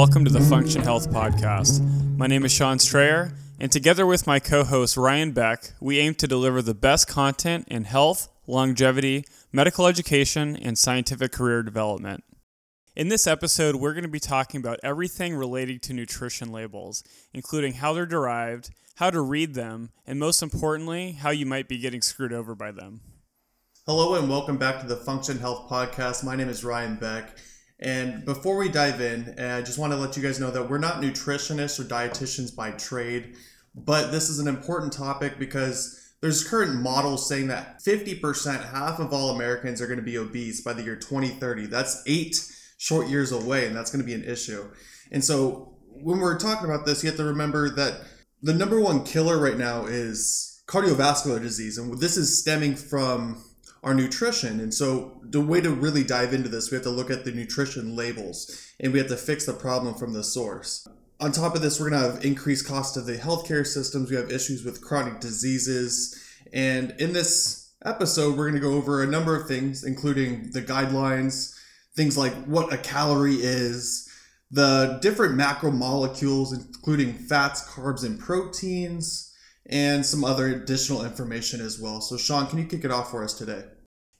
welcome to the Function Health Podcast. My name is Sean Strayer, and together with my co host Ryan Beck, we aim to deliver the best content in health, longevity, medical education, and scientific career development. In this episode, we're going to be talking about everything relating to nutrition labels, including how they're derived, how to read them, and most importantly, how you might be getting screwed over by them. Hello, and welcome back to the Function Health Podcast. My name is Ryan Beck. And before we dive in, uh, I just want to let you guys know that we're not nutritionists or dietitians by trade, but this is an important topic because there's current models saying that 50%, half of all Americans are going to be obese by the year 2030. That's eight short years away, and that's going to be an issue. And so when we're talking about this, you have to remember that the number one killer right now is cardiovascular disease. And this is stemming from our nutrition. And so, the way to really dive into this, we have to look at the nutrition labels and we have to fix the problem from the source. On top of this, we're going to have increased cost of the healthcare systems. We have issues with chronic diseases. And in this episode, we're going to go over a number of things, including the guidelines, things like what a calorie is, the different macromolecules, including fats, carbs, and proteins and some other additional information as well. So, Sean, can you kick it off for us today?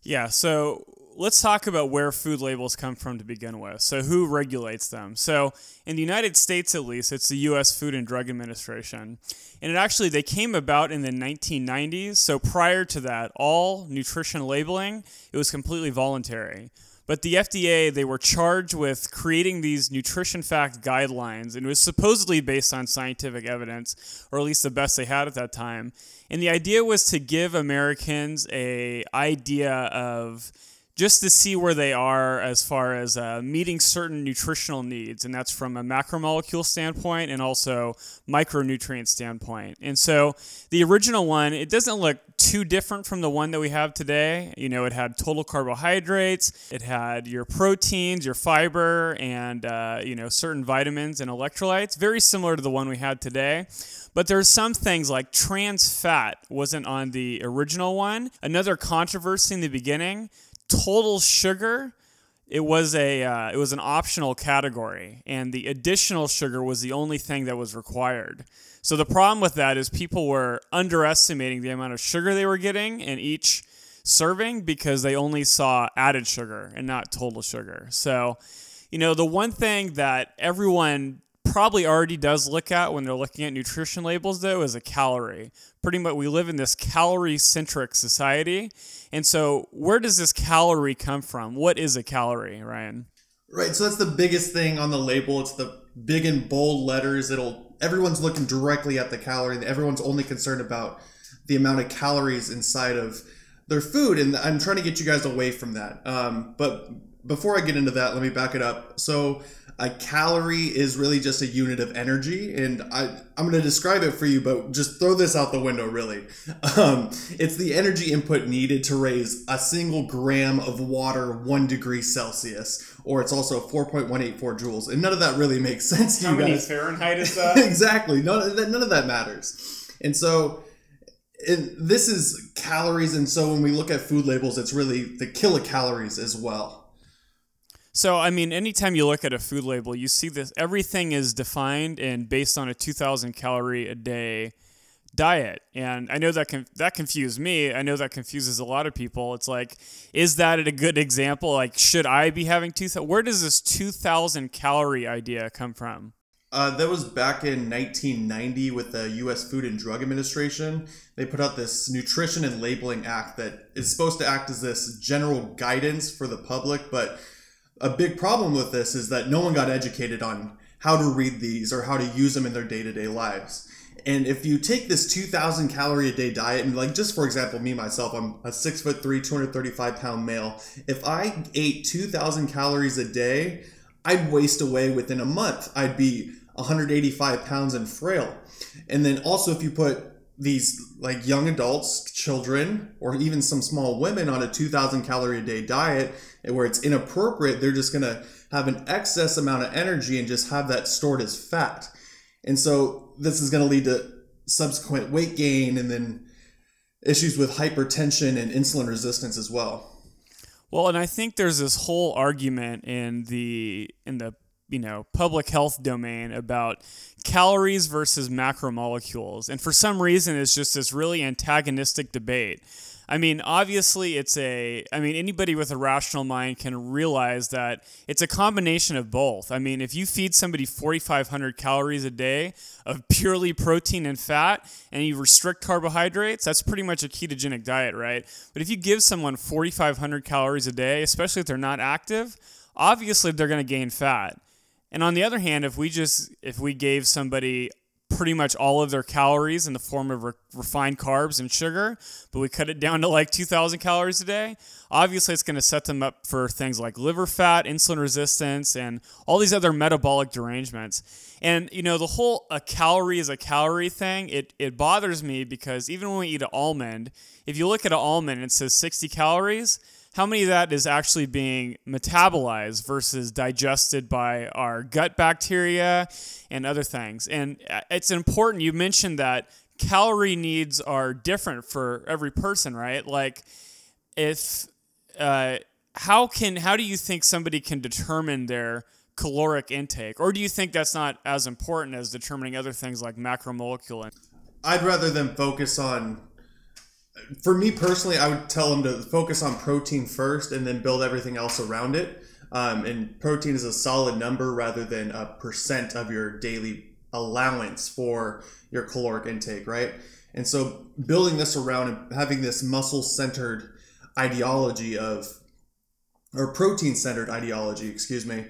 Yeah, so let's talk about where food labels come from to begin with. So, who regulates them? So, in the United States at least, it's the US Food and Drug Administration. And it actually they came about in the 1990s. So, prior to that, all nutrition labeling, it was completely voluntary. But the FDA, they were charged with creating these nutrition fact guidelines, and it was supposedly based on scientific evidence, or at least the best they had at that time. And the idea was to give Americans a idea of just to see where they are as far as uh, meeting certain nutritional needs, and that's from a macromolecule standpoint and also micronutrient standpoint. And so the original one, it doesn't look too different from the one that we have today. You know, it had total carbohydrates, it had your proteins, your fiber, and uh, you know certain vitamins and electrolytes, very similar to the one we had today. But there's some things like trans fat wasn't on the original one. Another controversy in the beginning total sugar it was a uh, it was an optional category and the additional sugar was the only thing that was required. So the problem with that is people were underestimating the amount of sugar they were getting in each serving because they only saw added sugar and not total sugar. So you know the one thing that everyone probably already does look at when they're looking at nutrition labels though is a calorie. Pretty much we live in this calorie centric society. And so where does this calorie come from? What is a calorie ryan? Right so that's the biggest thing on the label. It's the big and bold letters. It'll everyone's looking directly at the calorie. Everyone's only concerned about the amount of calories inside of their food and i'm trying to get you guys away from that. Um, but before i get into that let me back it up. So a calorie is really just a unit of energy and I, i'm going to describe it for you but just throw this out the window really. Um, it's the energy input needed to raise a single gram of water one degree celsius or it's also 4.184 joules and none of that really makes sense to How you many guys. Fahrenheit is that? Exactly. None of, that, none of that matters. And so and this is calories and so when we look at food labels it's really the kilocalories as well so, I mean, anytime you look at a food label, you see this everything is defined and based on a 2,000 calorie a day diet. And I know that can, that confused me. I know that confuses a lot of people. It's like, is that a good example? Like, should I be having 2,000? Where does this 2,000 calorie idea come from? Uh, that was back in 1990 with the U.S. Food and Drug Administration. They put out this Nutrition and Labeling Act that is supposed to act as this general guidance for the public, but a big problem with this is that no one got educated on how to read these or how to use them in their day-to-day lives. And if you take this 2000 calorie a day diet and like just for example me myself i'm a six foot three 235 pound male. If i ate 2000 calories a day i'd waste away within a month. I'd be 185 pounds and frail. And then also if you put these like young adults, children, or even some small women on a 2000 calorie a day diet where it's inappropriate, they're just going to have an excess amount of energy and just have that stored as fat. And so this is going to lead to subsequent weight gain and then issues with hypertension and insulin resistance as well. Well, and I think there's this whole argument in the in the you know public health domain about calories versus macromolecules and for some reason it's just this really antagonistic debate I mean, obviously, it's a. I mean, anybody with a rational mind can realize that it's a combination of both. I mean, if you feed somebody 4,500 calories a day of purely protein and fat, and you restrict carbohydrates, that's pretty much a ketogenic diet, right? But if you give someone 4,500 calories a day, especially if they're not active, obviously they're going to gain fat. And on the other hand, if we just if we gave somebody pretty much all of their calories in the form of re- refined carbs and sugar, but we cut it down to like 2,000 calories a day. Obviously, it's going to set them up for things like liver fat, insulin resistance, and all these other metabolic derangements. And you know, the whole a calorie is a calorie thing. It it bothers me because even when we eat an almond, if you look at an almond and it says 60 calories how many of that is actually being metabolized versus digested by our gut bacteria and other things. And uh, it's important. You mentioned that calorie needs are different for every person, right? Like, if uh, how can how do you think somebody can determine their caloric intake, or do you think that's not as important as determining other things like macromolecule? I'd rather them focus on for me personally, I would tell them to focus on protein first and then build everything else around it. Um, and protein is a solid number rather than a percent of your daily allowance for your caloric intake, right? And so building this around and having this muscle centered ideology of, or protein centered ideology, excuse me.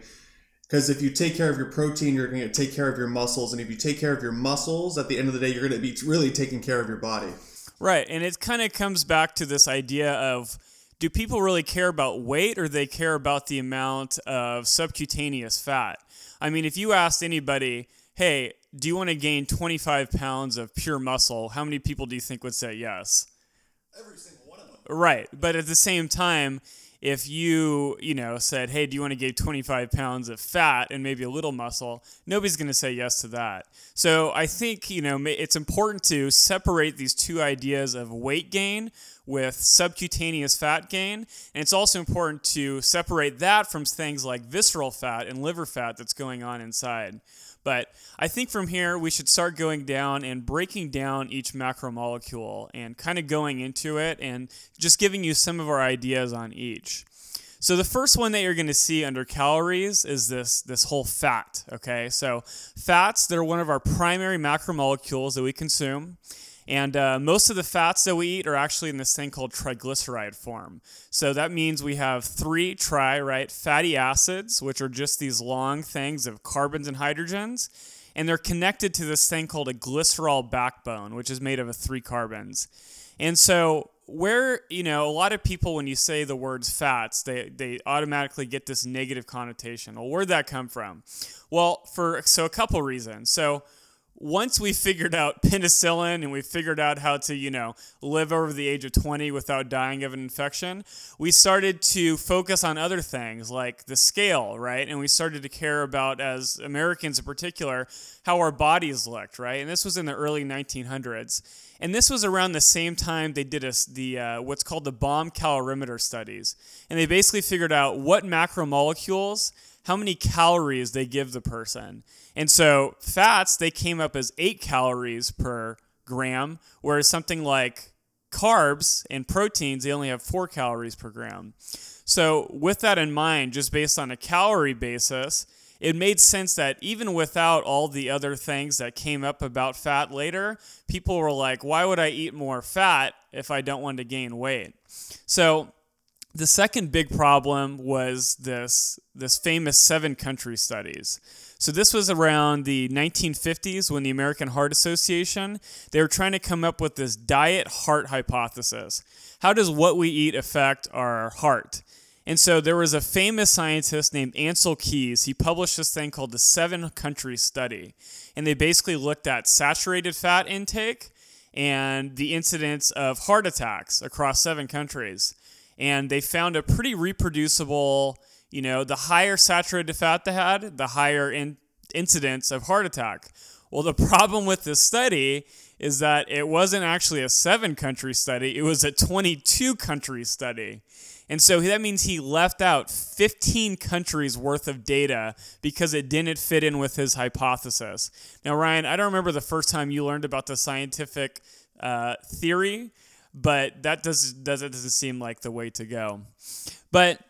Because if you take care of your protein, you're going to take care of your muscles. And if you take care of your muscles, at the end of the day, you're going to be really taking care of your body. Right. And it kind of comes back to this idea of do people really care about weight or they care about the amount of subcutaneous fat? I mean, if you asked anybody, hey, do you want to gain 25 pounds of pure muscle? How many people do you think would say yes? Every single one of them. Right. But at the same time, if you, you know, said, hey, do you want to gain 25 pounds of fat and maybe a little muscle, nobody's going to say yes to that. So I think, you know, it's important to separate these two ideas of weight gain with subcutaneous fat gain. And it's also important to separate that from things like visceral fat and liver fat that's going on inside. But I think from here, we should start going down and breaking down each macromolecule and kind of going into it and just giving you some of our ideas on each. So the first one that you're going to see under calories is this this whole fat, okay? So fats, they're one of our primary macromolecules that we consume. And uh, most of the fats that we eat are actually in this thing called triglyceride form. So that means we have three tri, right, fatty acids, which are just these long things of carbons and hydrogens. And they're connected to this thing called a glycerol backbone, which is made of three carbons. And so where you know a lot of people when you say the words fats they they automatically get this negative connotation well where'd that come from well for so a couple reasons so once we figured out penicillin and we figured out how to, you know, live over the age of 20 without dying of an infection, we started to focus on other things like the scale, right? And we started to care about, as Americans in particular, how our bodies looked, right? And this was in the early 1900s. And this was around the same time they did a, the uh, what's called the bomb calorimeter studies. And they basically figured out what macromolecules how many calories they give the person. And so fats, they came up as eight calories per gram, whereas something like carbs and proteins, they only have four calories per gram. So, with that in mind, just based on a calorie basis, it made sense that even without all the other things that came up about fat later, people were like, why would I eat more fat if I don't want to gain weight? So, the second big problem was this this famous seven country studies. So this was around the 1950s when the American Heart Association they were trying to come up with this diet heart hypothesis. How does what we eat affect our heart? And so there was a famous scientist named Ancel Keys. He published this thing called the seven country study. And they basically looked at saturated fat intake and the incidence of heart attacks across seven countries and they found a pretty reproducible, you know, the higher saturated fat they had, the higher in- incidence of heart attack. Well, the problem with this study is that it wasn't actually a seven country study, it was a 22 country study. And so that means he left out 15 countries worth of data because it didn't fit in with his hypothesis. Now, Ryan, I don't remember the first time you learned about the scientific uh, theory, but that does, does, doesn't seem like the way to go. But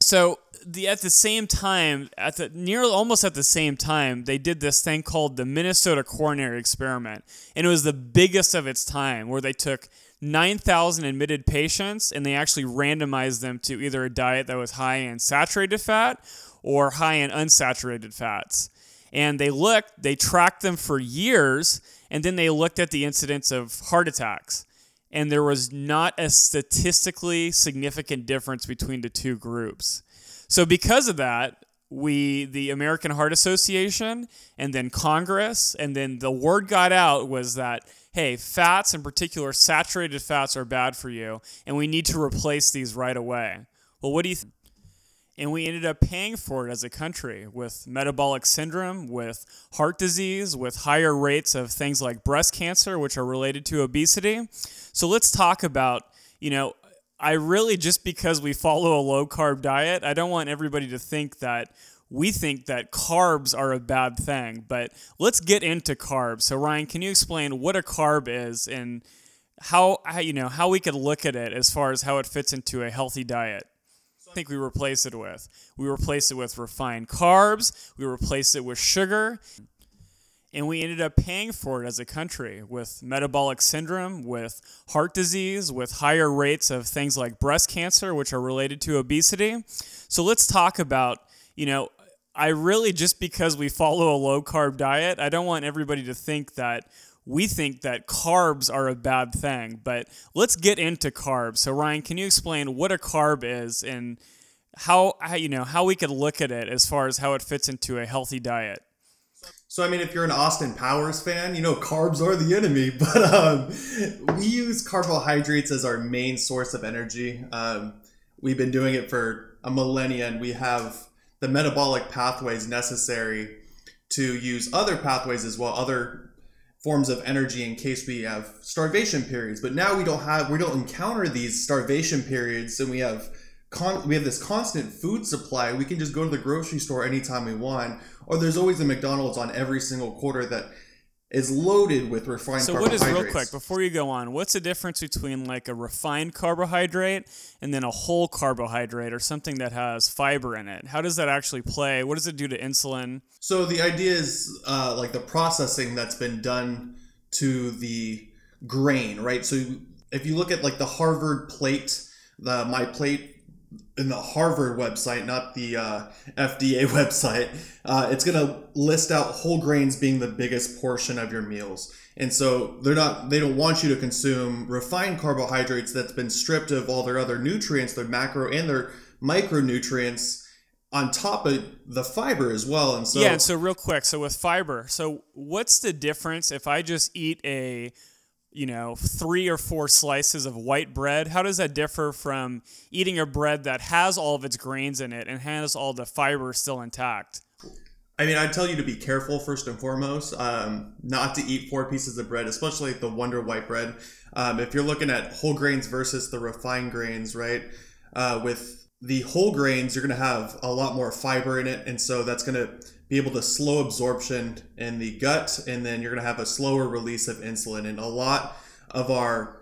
so the at the same time at the near almost at the same time they did this thing called the Minnesota coronary experiment and it was the biggest of its time where they took 9,000 admitted patients and they actually randomized them to either a diet that was high in saturated fat or high in unsaturated fats. And they looked, they tracked them for years, and then they looked at the incidence of heart attacks. And there was not a statistically significant difference between the two groups. So, because of that, we the American Heart Association and then Congress and then the word got out was that hey, fats, in particular saturated fats, are bad for you, and we need to replace these right away. Well, what do you think? And we ended up paying for it as a country with metabolic syndrome, with heart disease, with higher rates of things like breast cancer, which are related to obesity. So let's talk about, you know, I really just because we follow a low carb diet, I don't want everybody to think that we think that carbs are a bad thing, but let's get into carbs. So Ryan, can you explain what a carb is and how, you know how we could look at it as far as how it fits into a healthy diet? Think we replace it with. We replace it with refined carbs, we replace it with sugar, and we ended up paying for it as a country with metabolic syndrome, with heart disease, with higher rates of things like breast cancer, which are related to obesity. So let's talk about, you know, I really just because we follow a low carb diet, I don't want everybody to think that we think that carbs are a bad thing. But let's get into carbs. So Ryan, can you explain what a carb is and how, you know how we could look at it as far as how it fits into a healthy diet? So I mean, if you're an Austin Powers fan, you know carbs are the enemy. But um, we use carbohydrates as our main source of energy. Um, we've been doing it for a millennia, and we have the metabolic pathways necessary to use other pathways as well, other forms of energy in case we have starvation periods. But now we don't have, we don't encounter these starvation periods, and we have. Con- we have this constant food supply. We can just go to the grocery store anytime we want, or there's always a McDonald's on every single quarter that is loaded with refined carbohydrates. so what is real quick before you go on what's the difference between like a refined carbohydrate and then a whole carbohydrate or something that has fiber in it? How does that actually play? What does it do to insulin? So the idea is uh, like the processing that's been done to the grain right? So if you look at like the harvard plate the my plate in the Harvard website, not the uh, FDA website, uh, it's going to list out whole grains being the biggest portion of your meals. And so they're not they don't want you to consume refined carbohydrates that's been stripped of all their other nutrients, their macro and their micronutrients on top of the fiber as well. And so Yeah, and so real quick, so with fiber, so what's the difference if I just eat a you know, three or four slices of white bread, how does that differ from eating a bread that has all of its grains in it and has all the fiber still intact? I mean, I'd tell you to be careful first and foremost, um, not to eat four pieces of bread, especially the Wonder White bread. Um, if you're looking at whole grains versus the refined grains, right? Uh, with the whole grains, you're going to have a lot more fiber in it, and so that's going to be able to slow absorption in the gut, and then you're going to have a slower release of insulin. And a lot of our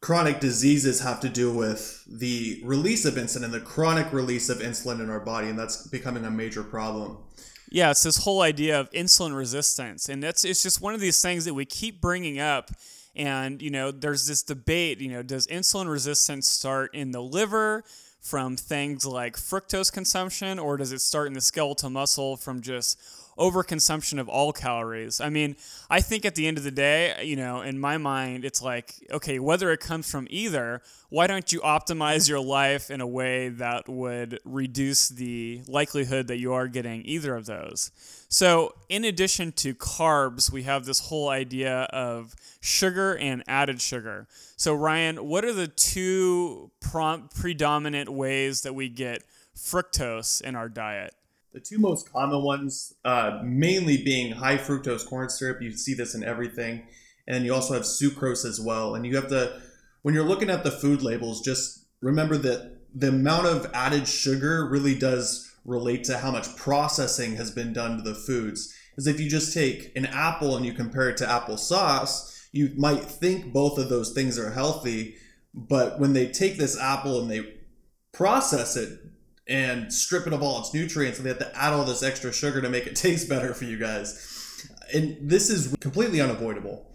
chronic diseases have to do with the release of insulin, and the chronic release of insulin in our body, and that's becoming a major problem. Yeah, it's this whole idea of insulin resistance, and that's it's just one of these things that we keep bringing up. And you know, there's this debate. You know, does insulin resistance start in the liver? From things like fructose consumption, or does it start in the skeletal muscle from just overconsumption of all calories? I mean, I think at the end of the day, you know, in my mind, it's like, okay, whether it comes from either, why don't you optimize your life in a way that would reduce the likelihood that you are getting either of those? So, in addition to carbs, we have this whole idea of sugar and added sugar. So, Ryan, what are the two prom- predominant ways that we get fructose in our diet? The two most common ones, uh, mainly being high fructose corn syrup. You see this in everything. And you also have sucrose as well. And you have to, when you're looking at the food labels, just remember that the amount of added sugar really does relate to how much processing has been done to the foods. Because if you just take an apple and you compare it to applesauce, you might think both of those things are healthy, but when they take this apple and they process it and strip it of all its nutrients, and they have to add all this extra sugar to make it taste better for you guys. And this is completely unavoidable.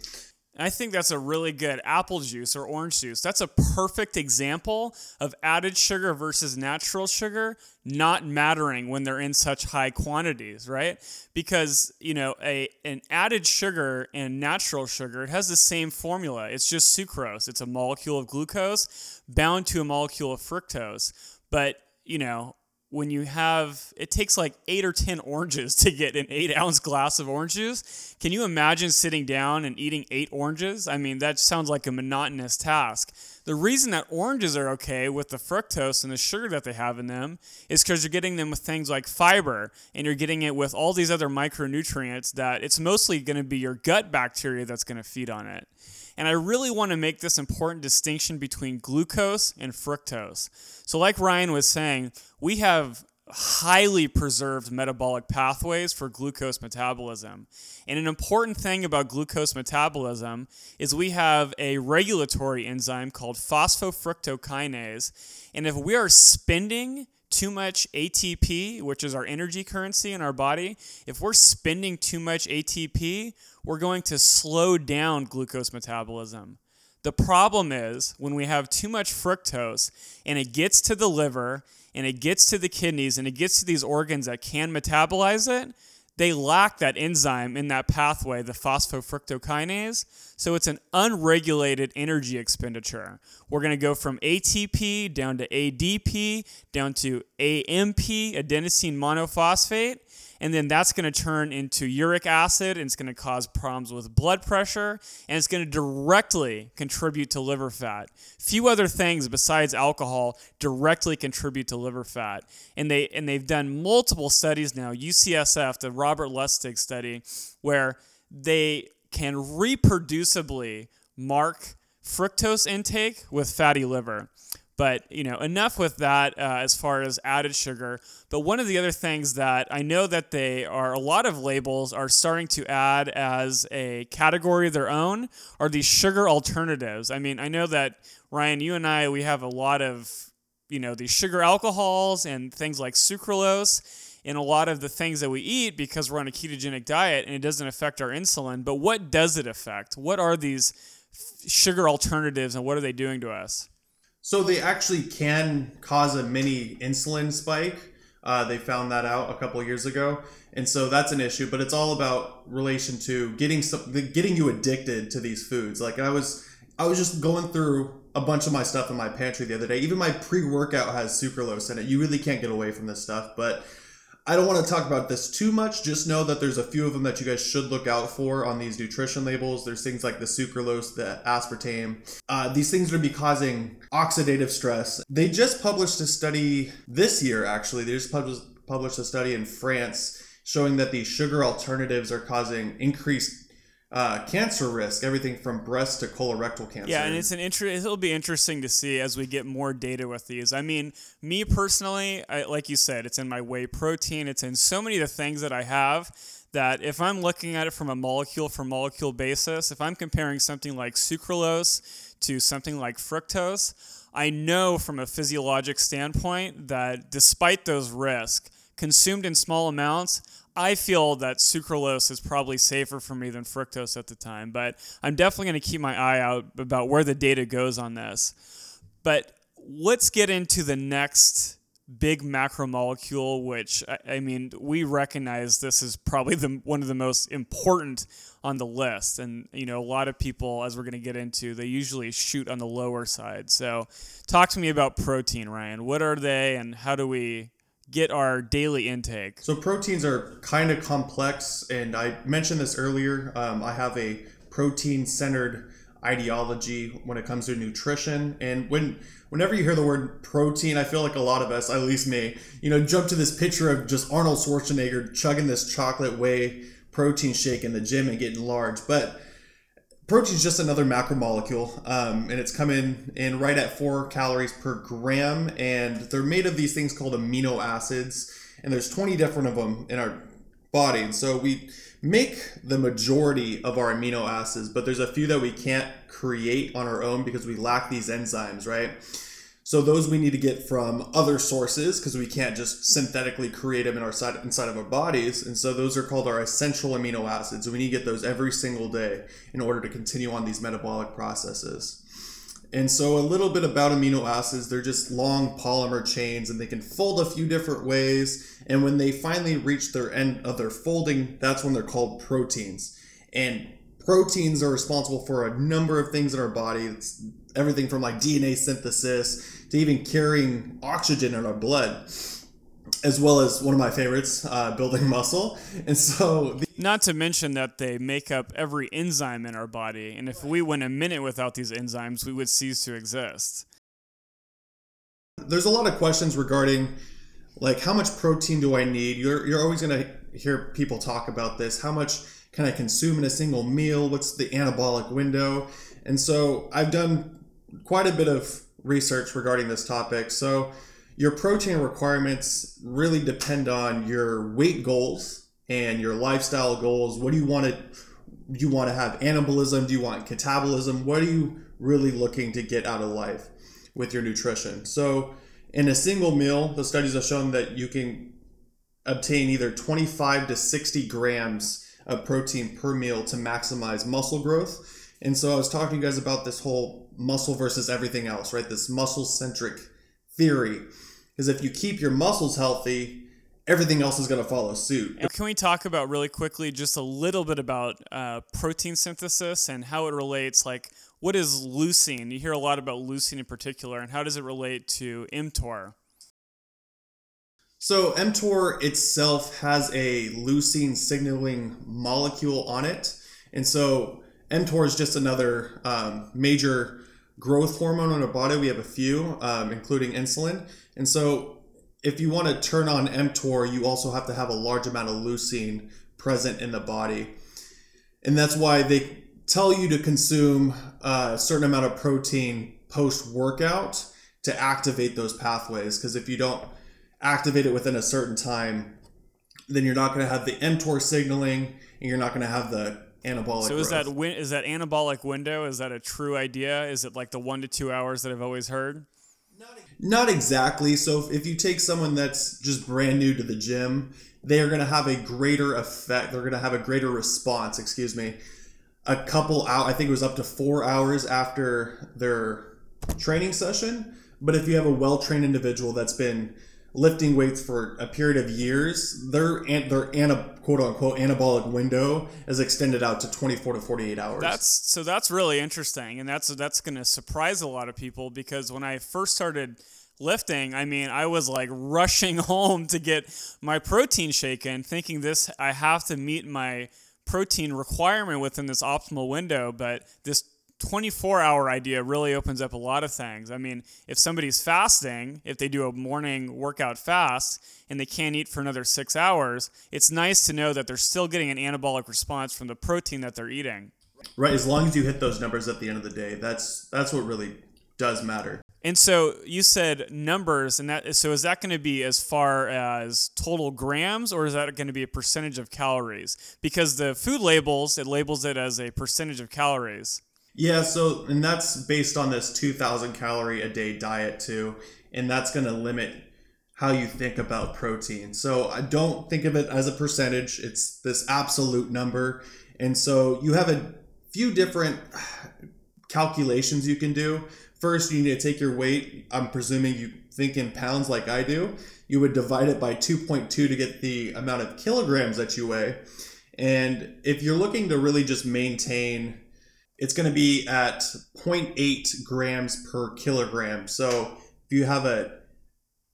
I think that's a really good apple juice or orange juice. That's a perfect example of added sugar versus natural sugar not mattering when they're in such high quantities, right? Because, you know, a an added sugar and natural sugar, it has the same formula. It's just sucrose. It's a molecule of glucose bound to a molecule of fructose. But, you know, when you have it takes like eight or ten oranges to get an eight ounce glass of orange juice. Can you imagine sitting down and eating eight oranges? I mean that sounds like a monotonous task. The reason that oranges are okay with the fructose and the sugar that they have in them is because you're getting them with things like fiber and you're getting it with all these other micronutrients that it's mostly going to be your gut bacteria that's going to feed on it and I really want to make this important distinction between glucose and fructose. So, like Ryan was saying, we have highly preserved metabolic pathways for glucose metabolism. And an important thing about glucose metabolism is we have a regulatory enzyme called phosphofructokinase. And if we are spending too much ATP, which is our energy currency in our body, if we're spending too much ATP, we're going to slow down glucose metabolism. The problem is when we have too much fructose and it gets to the liver and it gets to the kidneys and it gets to these organs that can metabolize it, they lack that enzyme in that pathway, the phosphofructokinase. So it's an unregulated energy expenditure. We're going to go from ATP down to ADP, down to AMP, adenosine monophosphate, and then that's going to turn into uric acid and it's going to cause problems with blood pressure and it's going to directly contribute to liver fat. Few other things besides alcohol directly contribute to liver fat. And they and they've done multiple studies now UCSF the Robert Lustig study where they can reproducibly mark fructose intake with fatty liver but you know, enough with that uh, as far as added sugar. But one of the other things that I know that they are a lot of labels are starting to add as a category of their own are these sugar alternatives. I mean, I know that Ryan, you and I, we have a lot of you know these sugar alcohols and things like sucralose in a lot of the things that we eat because we're on a ketogenic diet and it doesn't affect our insulin. But what does it affect? What are these sugar alternatives and what are they doing to us? So they actually can cause a mini insulin spike. Uh, they found that out a couple years ago, and so that's an issue. But it's all about relation to getting some, getting you addicted to these foods. Like I was, I was just going through a bunch of my stuff in my pantry the other day. Even my pre-workout has sucralose in it. You really can't get away from this stuff, but I don't want to talk about this too much. Just know that there's a few of them that you guys should look out for on these nutrition labels. There's things like the sucralose, the aspartame. Uh, these things are going to be causing oxidative stress. They just published a study this year, actually. They just published, published a study in France showing that these sugar alternatives are causing increased uh, cancer risk, everything from breast to colorectal cancer. Yeah, and it's an inter- It'll be interesting to see as we get more data with these. I mean, me personally, I, like you said, it's in my whey protein. It's in so many of the things that I have that if I'm looking at it from a molecule for molecule basis, if I'm comparing something like sucralose to something like fructose, I know from a physiologic standpoint that despite those risks, consumed in small amounts, I feel that sucralose is probably safer for me than fructose at the time, but I'm definitely going to keep my eye out about where the data goes on this. But let's get into the next big macromolecule, which I, mean, we recognize this is probably the one of the most important on the list. And you know, a lot of people, as we're going to get into, they usually shoot on the lower side. So, talk to me about protein, Ryan. What are they, and how do we get our daily intake? So proteins are kind of complex, and I mentioned this earlier. Um, I have a protein-centered ideology when it comes to nutrition, and when whenever you hear the word protein, I feel like a lot of us, at least me, you know, jump to this picture of just Arnold Schwarzenegger chugging this chocolate whey protein shake in the gym and getting large, but protein is just another macromolecule, um, and it's coming in right at four calories per gram, and they're made of these things called amino acids, and there's 20 different of them in our body. And so we make the majority of our amino acids, but there's a few that we can't create on our own because we lack these enzymes, right? So those we need to get from other sources because we can't just synthetically create them in our side inside of our bodies. And so those are called our essential amino acids. We need to get those every single day in order to continue on these metabolic processes. And so a little bit about amino acids, they're just long polymer chains and they can fold a few different ways. And when they finally reach their end of their folding, that's when they're called proteins. And proteins are responsible for a number of things in our body. It's everything from like DNA synthesis to even carrying oxygen in our blood, as well as one of my favorites, uh, building muscle. And so, the- not to mention that they make up every enzyme in our body, and if we went a minute without these enzymes, we would cease to exist. There's a lot of questions regarding like how much protein do I need? You're you're always going to hear people talk about this. How much can I consume in a single meal? What's the anabolic window? And so I've done quite a bit of research regarding this topic. So, your protein requirements really depend on your weight goals and your lifestyle goals. What do you want to do you want to have anabolism? Do you want catabolism? What are you really looking to get out of life with your nutrition? So, in a single meal, the studies have shown that you can obtain either 25 to 60 grams of protein per meal to maximize muscle growth. And so I was talking to you guys about this whole muscle versus everything else, right? This muscle centric theory. is if you keep your muscles healthy, everything else is going to follow suit. Can we talk about really quickly just a little bit about uh, protein synthesis and how it relates? Like, what is leucine? You hear a lot about leucine in particular, and how does it relate to mTOR? So, mTOR itself has a leucine signaling molecule on it. And so, mTOR is just another um, major growth hormone in our body. We have a few, um, including insulin. And so, if you want to turn on mTOR, you also have to have a large amount of leucine present in the body. And that's why they tell you to consume a certain amount of protein post workout to activate those pathways. Because if you don't activate it within a certain time, then you're not going to have the mTOR signaling and you're not going to have the anabolic. So is growth. that win- is that anabolic window? Is that a true idea? Is it like the one to two hours that I've always heard? Not exactly. So if you take someone that's just brand new to the gym, they are going to have a greater effect. They're going to have a greater response. Excuse me. A couple out. I think it was up to four hours after their training session. But if you have a well trained individual that's been lifting weights for a period of years, their their ana, quote unquote anabolic window is extended out to 24 to 48 hours. That's so that's really interesting, and that's that's going to surprise a lot of people because when I first started lifting, I mean, I was like rushing home to get my protein shaken, thinking this I have to meet my protein requirement within this optimal window, but this 24 hour idea really opens up a lot of things. I mean, if somebody's fasting, if they do a morning workout fast and they can't eat for another six hours, it's nice to know that they're still getting an anabolic response from the protein that they're eating. Right. As long as you hit those numbers at the end of the day, that's that's what really does matter. And so you said numbers, and that so is that going to be as far as total grams, or is that going to be a percentage of calories? Because the food labels it labels it as a percentage of calories. Yeah, so and that's based on this 2000 calorie a day diet too, and that's going to limit how you think about protein. So I don't think of it as a percentage, it's this absolute number. And so you have a few different calculations you can do. First, you need to take your weight. I'm presuming you think in pounds like I do. You would divide it by 2.2 to get the amount of kilograms that you weigh. And if you're looking to really just maintain it's going to be at 0.8 grams per kilogram. So if you have a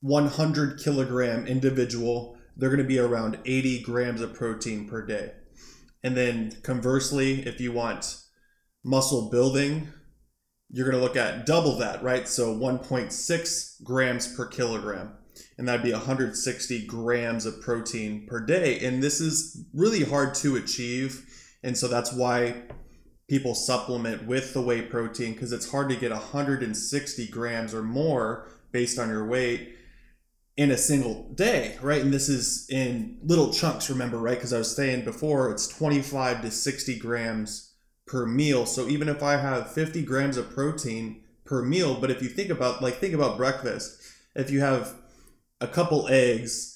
100 kilogram individual, they're going to be around 80 grams of protein per day. And then conversely, if you want muscle building, you're going to look at double that, right? So 1.6 grams per kilogram. And that'd be 160 grams of protein per day. And this is really hard to achieve. And so that's why people supplement with the whey protein because it's hard to get 160 grams or more based on your weight in a single day, right? And this is in little chunks, remember, right? Because I was saying before, it's 25 to 60 grams per meal. So even if I have 50 grams of protein per meal, but if you think about, like, think about breakfast, if you have a couple eggs,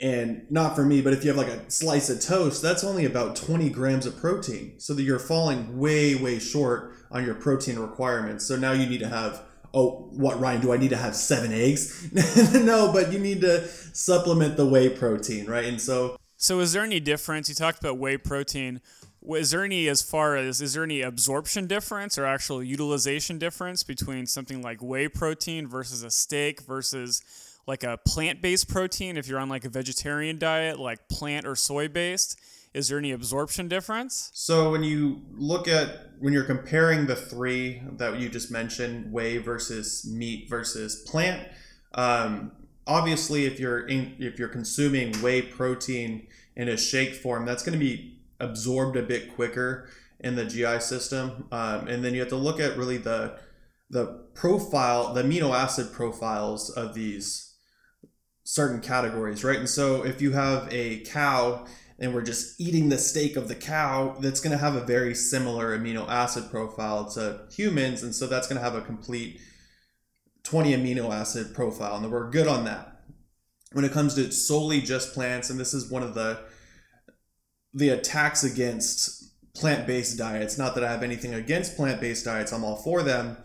and not for me, but if you have like a slice of toast, that's only about 20 grams of protein. So that you're falling way, way short on your protein requirements. So now you need to have oh, what, Ryan, do I need to have seven eggs? no, but you need to supplement the whey protein, right? And so. So, is there any difference? You talked about whey protein. Is there any, as far as, is there any absorption difference or actual utilization difference between something like whey protein versus a steak versus like a plant based protein if you're on like a vegetarian diet, like plant or soy based? Is there any absorption difference? So when you look at when you're comparing the three that you just mentioned, whey versus meat versus plant, um, obviously if you're in, if you're consuming whey protein in a shake form, that's going to be absorbed a bit quicker in the GI system, um, and then you have to look at really the the profile, the amino acid profiles of these certain categories, right? And so if you have a cow and we're just eating the steak of the cow, that's going to have a very similar amino acid profile to humans. And so that's going to have a complete 20 amino acid profile. And we're good on that. When it comes to solely just plants, and this is one of the the attacks against plant-based diets. Not that I have anything against plant-based diets, I'm all for them.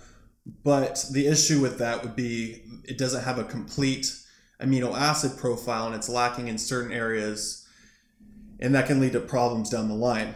But the issue with that would be it doesn't have a complete amino acid profile and it's lacking in certain areas and that can lead to problems down the line.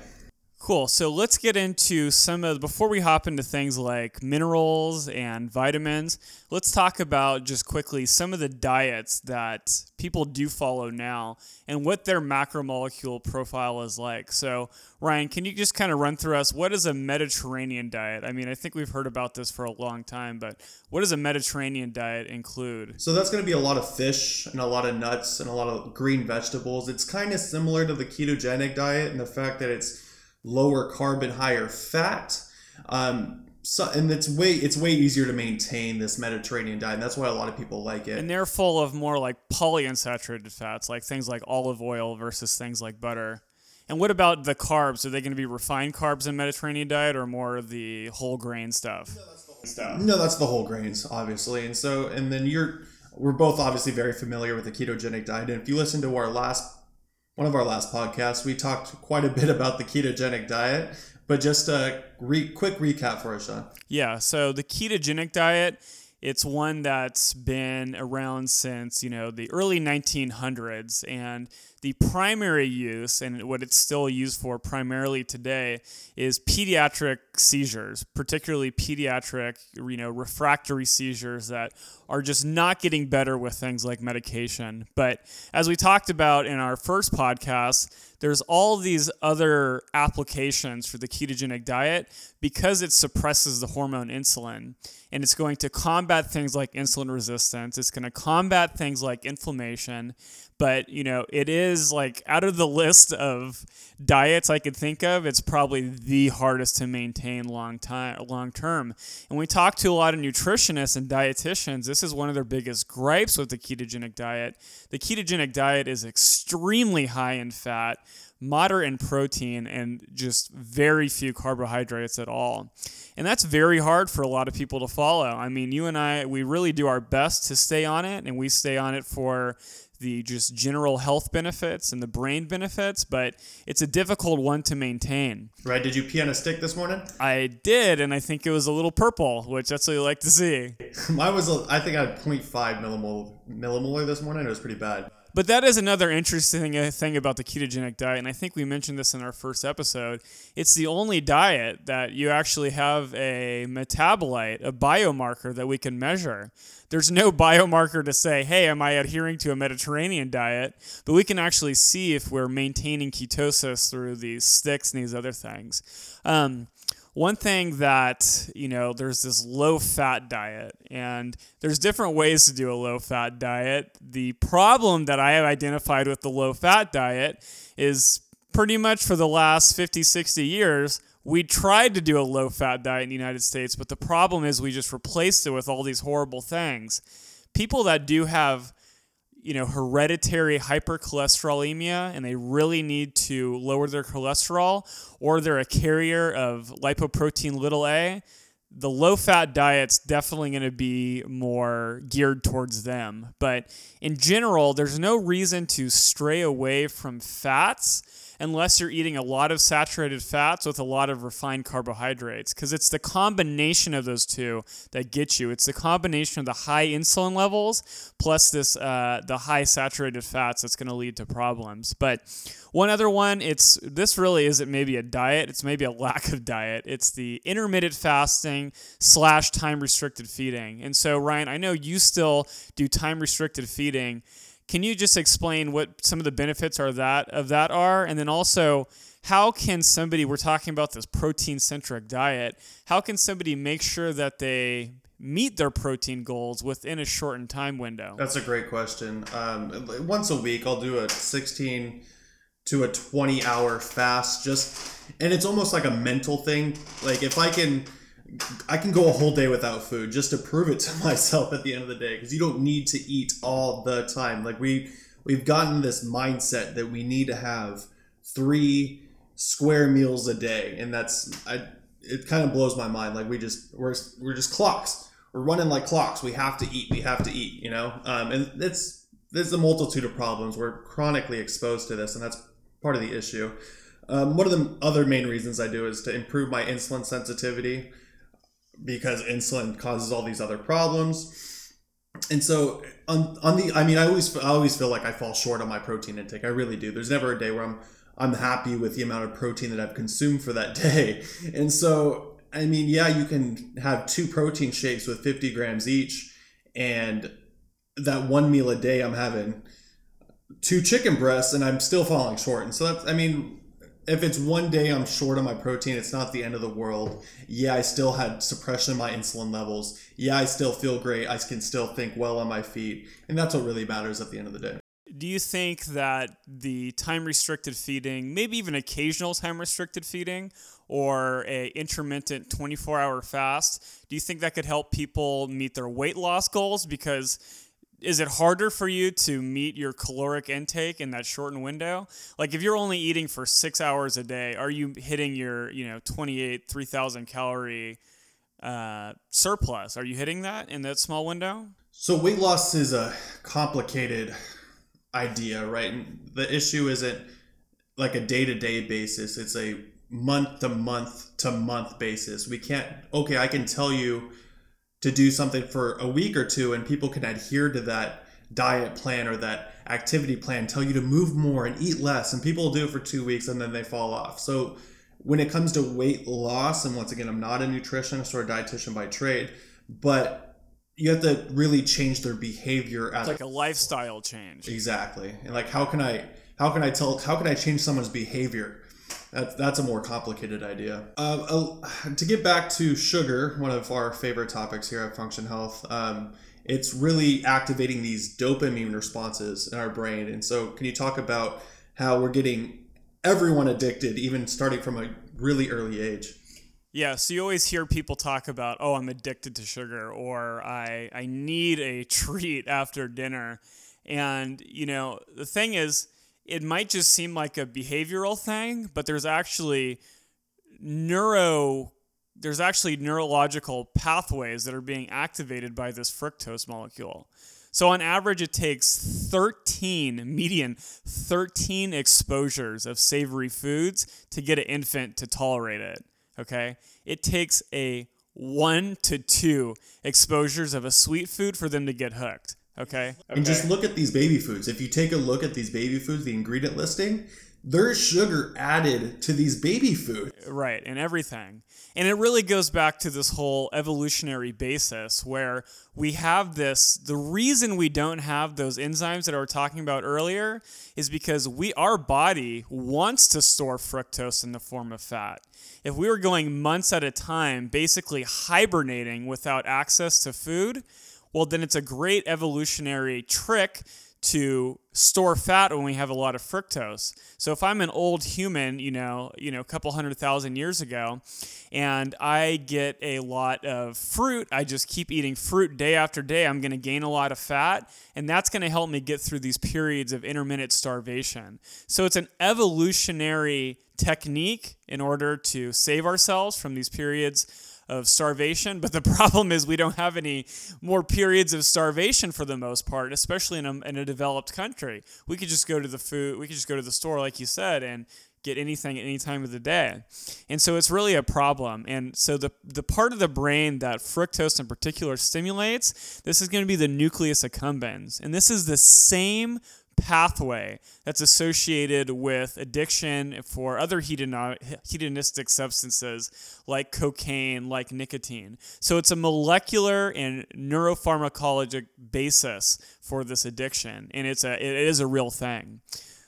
Cool. So let's get into some of before we hop into things like minerals and vitamins. Let's talk about just quickly some of the diets that people do follow now and what their macromolecule profile is like. So, Ryan, can you just kind of run through us what is a Mediterranean diet? I mean, I think we've heard about this for a long time, but what does a Mediterranean diet include? So that's going to be a lot of fish and a lot of nuts and a lot of green vegetables. It's kind of similar to the ketogenic diet in the fact that it's lower carbon, higher fat. Um, so, and it's way it's way easier to maintain this Mediterranean diet, and that's why a lot of people like it. And they're full of more like polyunsaturated fats, like things like olive oil versus things like butter. And what about the carbs? Are they going to be refined carbs in Mediterranean diet, or more of the whole grain stuff? No, that's the whole, stuff. No, that's the whole grains, obviously. And so, and then you're we're both obviously very familiar with the ketogenic diet. And if you listen to our last one of our last podcasts, we talked quite a bit about the ketogenic diet. But just a re- quick recap for us, Sean. Yeah. So the ketogenic diet, it's one that's been around since you know the early 1900s, and the primary use and what it's still used for primarily today is pediatric seizures, particularly pediatric, you know, refractory seizures that are just not getting better with things like medication. But as we talked about in our first podcast, there's all these other applications for the ketogenic diet because it suppresses the hormone insulin and it's going to combat things like insulin resistance. It's going to combat things like inflammation but you know it is like out of the list of diets i could think of it's probably the hardest to maintain long time long term and we talk to a lot of nutritionists and dietitians this is one of their biggest gripes with the ketogenic diet the ketogenic diet is extremely high in fat moderate in protein and just very few carbohydrates at all. And that's very hard for a lot of people to follow. I mean, you and I, we really do our best to stay on it, and we stay on it for the just general health benefits and the brain benefits, but it's a difficult one to maintain. Right. Did you pee on a stick this morning? I did, and I think it was a little purple, which that's what you like to see. Mine was, I think I had 0.5 millimolar, millimolar this morning. It was pretty bad. But that is another interesting uh, thing about the ketogenic diet, and I think we mentioned this in our first episode. It's the only diet that you actually have a metabolite, a biomarker that we can measure. There's no biomarker to say, hey, am I adhering to a Mediterranean diet? But we can actually see if we're maintaining ketosis through these sticks and these other things. Um, one thing that you know there's this low fat diet and there's different ways to do a low fat diet the problem that i have identified with the low fat diet is pretty much for the last 50 60 years we tried to do a low fat diet in the United States, but the problem is we just replaced it with all these horrible things. People that do have you know, hereditary hypercholesterolemia and they really need to lower their cholesterol, or they're a carrier of lipoprotein little a, the low fat diet's definitely going to be more geared towards them. But in general, there's no reason to stray away from fats unless you're eating a lot of saturated fats with a lot of refined carbohydrates because it's the combination of those two that gets you. It's the combination of the high insulin levels plus this uh, the high saturated fats that's going to lead to problems. But one other one it's this really isn't maybe a diet it's maybe a lack of diet. It's the intermittent fasting slash time restricted feeding. And so ryan i know you still do time restricted feeding can you just explain what some of the benefits are that of that are, and then also how can somebody we're talking about this protein centric diet? How can somebody make sure that they meet their protein goals within a shortened time window? That's a great question. Um, once a week, I'll do a 16 to a 20 hour fast, just and it's almost like a mental thing. Like if I can I can go a whole day without food just to prove it to myself at the end of the day because you don't need to eat all the time. Like we we've gotten this mindset that we need to have three square meals a day, and that's I. It kind of blows my mind. Like we just we're we're just clocks. We're running like clocks. We have to eat. We have to eat. You know, um, and it's there's a multitude of problems. We're chronically exposed to this, and that's part of the issue. Um, one of the other main reasons I do is to improve my insulin sensitivity because insulin causes all these other problems. And so on, on the I mean I always I always feel like I fall short on my protein intake. I really do. There's never a day where I'm I'm happy with the amount of protein that I've consumed for that day. And so I mean, yeah, you can have two protein shakes with 50 grams each, and that one meal a day, I'm having two chicken breasts, and I'm still falling short. And so that's, I mean, if it's one day I'm short on my protein, it's not the end of the world. Yeah, I still had suppression of my insulin levels. Yeah, I still feel great. I can still think well on my feet. And that's what really matters at the end of the day. Do you think that the time restricted feeding, maybe even occasional time restricted feeding, or a intermittent 24 hour fast, do you think that could help people meet their weight loss goals? Because is it harder for you to meet your caloric intake in that shortened window? Like if you're only eating for six hours a day, are you hitting your you know 28 3000 calorie uh, surplus? Are you hitting that in that small window? So weight loss is a complicated idea, right? And the issue isn't like a day to day basis. It's a month to month to month basis. We can't. Okay, I can tell you to do something for a week or two and people can adhere to that diet plan or that activity plan tell you to move more and eat less and people do it for two weeks and then they fall off. So when it comes to weight loss and once again i'm not a nutritionist or a dietitian by trade but you have to really change their behavior as like a lifestyle change. Exactly. And like how can i how can i tell how can i change someone's behavior that's that's a more complicated idea. Uh, to get back to sugar, one of our favorite topics here at Function Health, um, it's really activating these dopamine responses in our brain. And so, can you talk about how we're getting everyone addicted, even starting from a really early age? Yeah, so you always hear people talk about, oh, I'm addicted to sugar, or I I need a treat after dinner. And you know, the thing is it might just seem like a behavioral thing, but there's actually neuro there's actually neurological pathways that are being activated by this fructose molecule. So on average it takes 13 median 13 exposures of savory foods to get an infant to tolerate it, okay? It takes a 1 to 2 exposures of a sweet food for them to get hooked. Okay. And just look at these baby foods. If you take a look at these baby foods, the ingredient listing, there's sugar added to these baby foods. Right, and everything. And it really goes back to this whole evolutionary basis where we have this the reason we don't have those enzymes that I was talking about earlier is because we our body wants to store fructose in the form of fat. If we were going months at a time basically hibernating without access to food, well, then it's a great evolutionary trick to store fat when we have a lot of fructose. So if I'm an old human, you know, you know, a couple hundred thousand years ago, and I get a lot of fruit, I just keep eating fruit day after day, I'm going to gain a lot of fat, and that's going to help me get through these periods of intermittent starvation. So it's an evolutionary technique in order to save ourselves from these periods of starvation. But the problem is we don't have any more periods of starvation for the most part, especially in a, in a developed country. We could just go to the food, we could just go to the store, like you said, and get anything at any time of the day. And so it's really a problem. And so the, the part of the brain that fructose in particular stimulates, this is going to be the nucleus accumbens. And this is the same pathway that's associated with addiction for other hedonistic substances like cocaine, like nicotine. So it's a molecular and neuropharmacologic basis for this addiction, and it's a it is a real thing.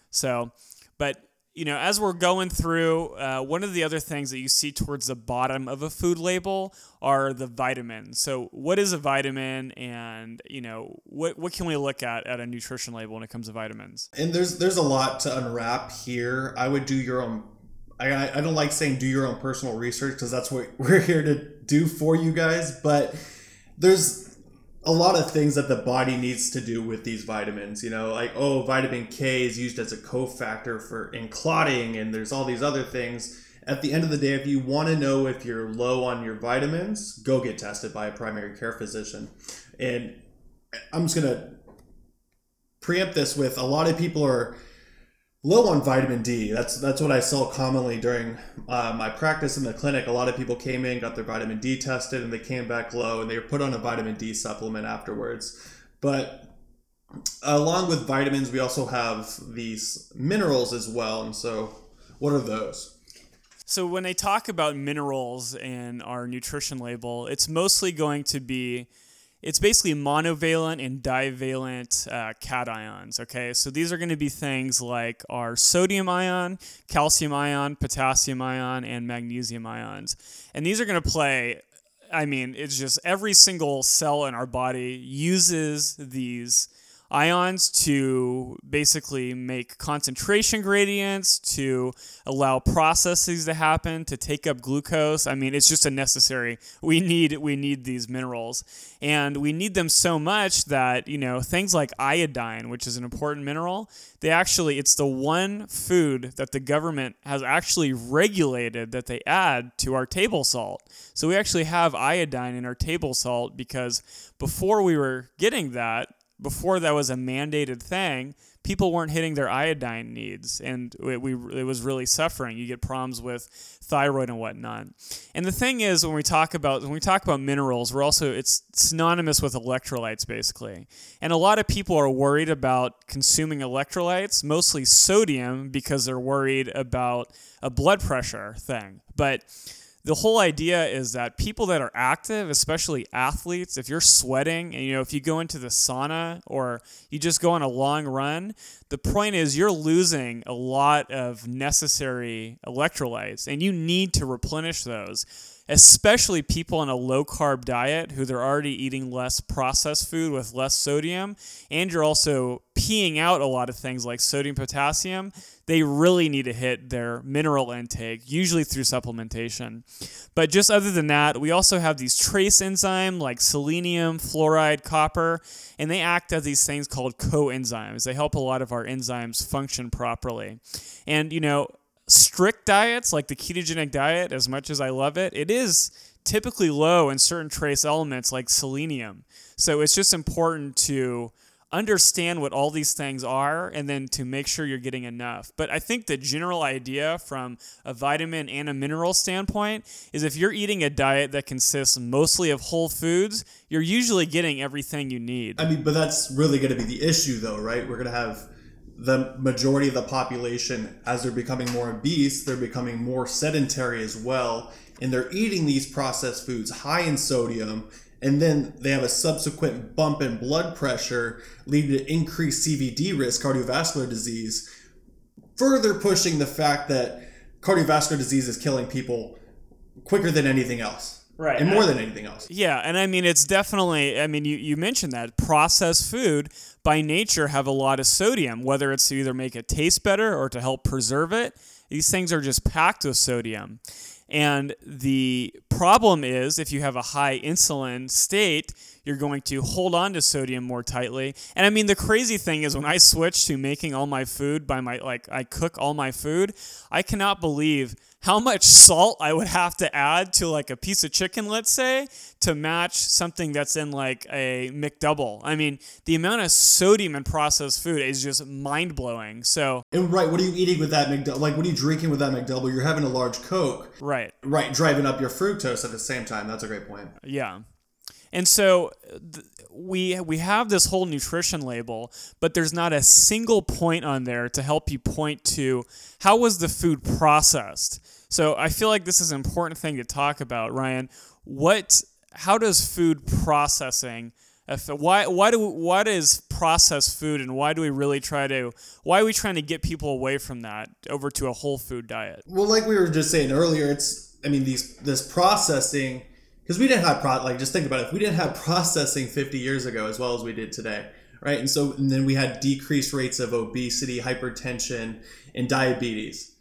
So, but you know, as we're going through, uh, one of the other things that you see towards the bottom of a food label are the vitamins. So, what is a vitamin, and you know, what what can we look at at a nutrition label when it comes to vitamins? And there's there's a lot to unwrap here. I would do your own. I I don't like saying do your own personal research because that's what we're here to do for you guys. But there's a lot of things that the body needs to do with these vitamins. You know, like oh, vitamin K is used as a cofactor for in clotting, and there's all these other things. At the end of the day, if you want to know if you're low on your vitamins, go get tested by a primary care physician. And I'm just gonna preempt this with a lot of people are low on vitamin D. That's that's what I saw commonly during uh, my practice in the clinic. A lot of people came in, got their vitamin D tested, and they came back low, and they were put on a vitamin D supplement afterwards. But along with vitamins, we also have these minerals as well. And so, what are those? So when they talk about minerals in our nutrition label, it's mostly going to be it's basically monovalent and divalent uh, cations. Okay, so these are going to be things like our sodium ion, calcium ion, potassium ion, and magnesium ions. And these are going to play, I mean, it's just every single cell in our body uses these ions to basically make concentration gradients, to allow processes to happen, to take up glucose. I mean, it's just a necessary. We need we need these minerals, and we need them so much that you know things like iodine, which is an important mineral. They actually, it's the one food that the government has actually regulated that they add to our table salt. So we actually have iodine in our table salt because before we were getting that, before that was a mandated thing, people weren't hitting their iodine needs, and it, we it was really suffering. You get problems with thyroid and whatnot. And the thing is, when we talk about when we talk about minerals, we're also it's synonymous with electrolytes basically. And a lot of people are worried about consuming electrolytes, mostly sodium, because they're worried about a blood pressure thing, but the whole idea is that people that are active, especially athletes, if you're sweating and you know if you go into the sauna or you just go on a long run, the point is you're losing a lot of necessary electrolytes and you need to replenish those especially people on a low carb diet who they're already eating less processed food with less sodium and you're also peeing out a lot of things like sodium potassium they really need to hit their mineral intake usually through supplementation. But just other than that we also have these trace enzymes like selenium fluoride copper and they act as these things called coenzymes. They help a lot of our enzymes function properly. And you know strict diets like the ketogenic diet, as much as I love it, it is typically low in certain trace elements like selenium. So it's just important to understand what all these things are and then to make sure you're getting enough. But I think the general idea from a vitamin and a mineral standpoint is if you're eating a diet that consists mostly of whole foods, you're usually getting everything you need. I mean, but that's really going to be the issue though, right? We're going to have the majority of the population, as they're becoming more obese, they're becoming more sedentary as well. And they're eating these processed foods high in sodium. And then they have a subsequent bump in blood pressure, leading to increased CVD risk, cardiovascular disease, further pushing the fact that cardiovascular disease is killing people quicker than anything else. Right. And more than anything else. Yeah, and I mean it's definitely I mean you, you mentioned that processed food by nature have a lot of sodium, whether it's to either make it taste better or to help preserve it. These things are just packed with sodium. And the problem is if you have a high insulin state, you're going to hold on to sodium more tightly. And I mean, the crazy thing is when I switch to making all my food by my, like, I cook all my food, I cannot believe how much salt I would have to add to like a piece of chicken, let's say, to match something that's in like a McDouble. I mean, the amount of sodium in processed food is just mind blowing. So, and right, what are you eating with that McDouble? Like, what are you drinking with that McDouble? You're having a large Coke. Right. Right, driving up your fructose at the same time. That's a great point. Yeah. And so th- we we have this whole nutrition label, but there's not a single point on there to help you point to how was the food processed. So I feel like this is an important thing to talk about, Ryan. What how does food processing why why do what is processed food and why do we really try to why are we trying to get people away from that over to a whole food diet? Well, like we were just saying earlier, it's I mean these this processing because we didn't have pro like just think about it if we didn't have processing 50 years ago as well as we did today right? And so and then we had decreased rates of obesity hypertension and diabetes.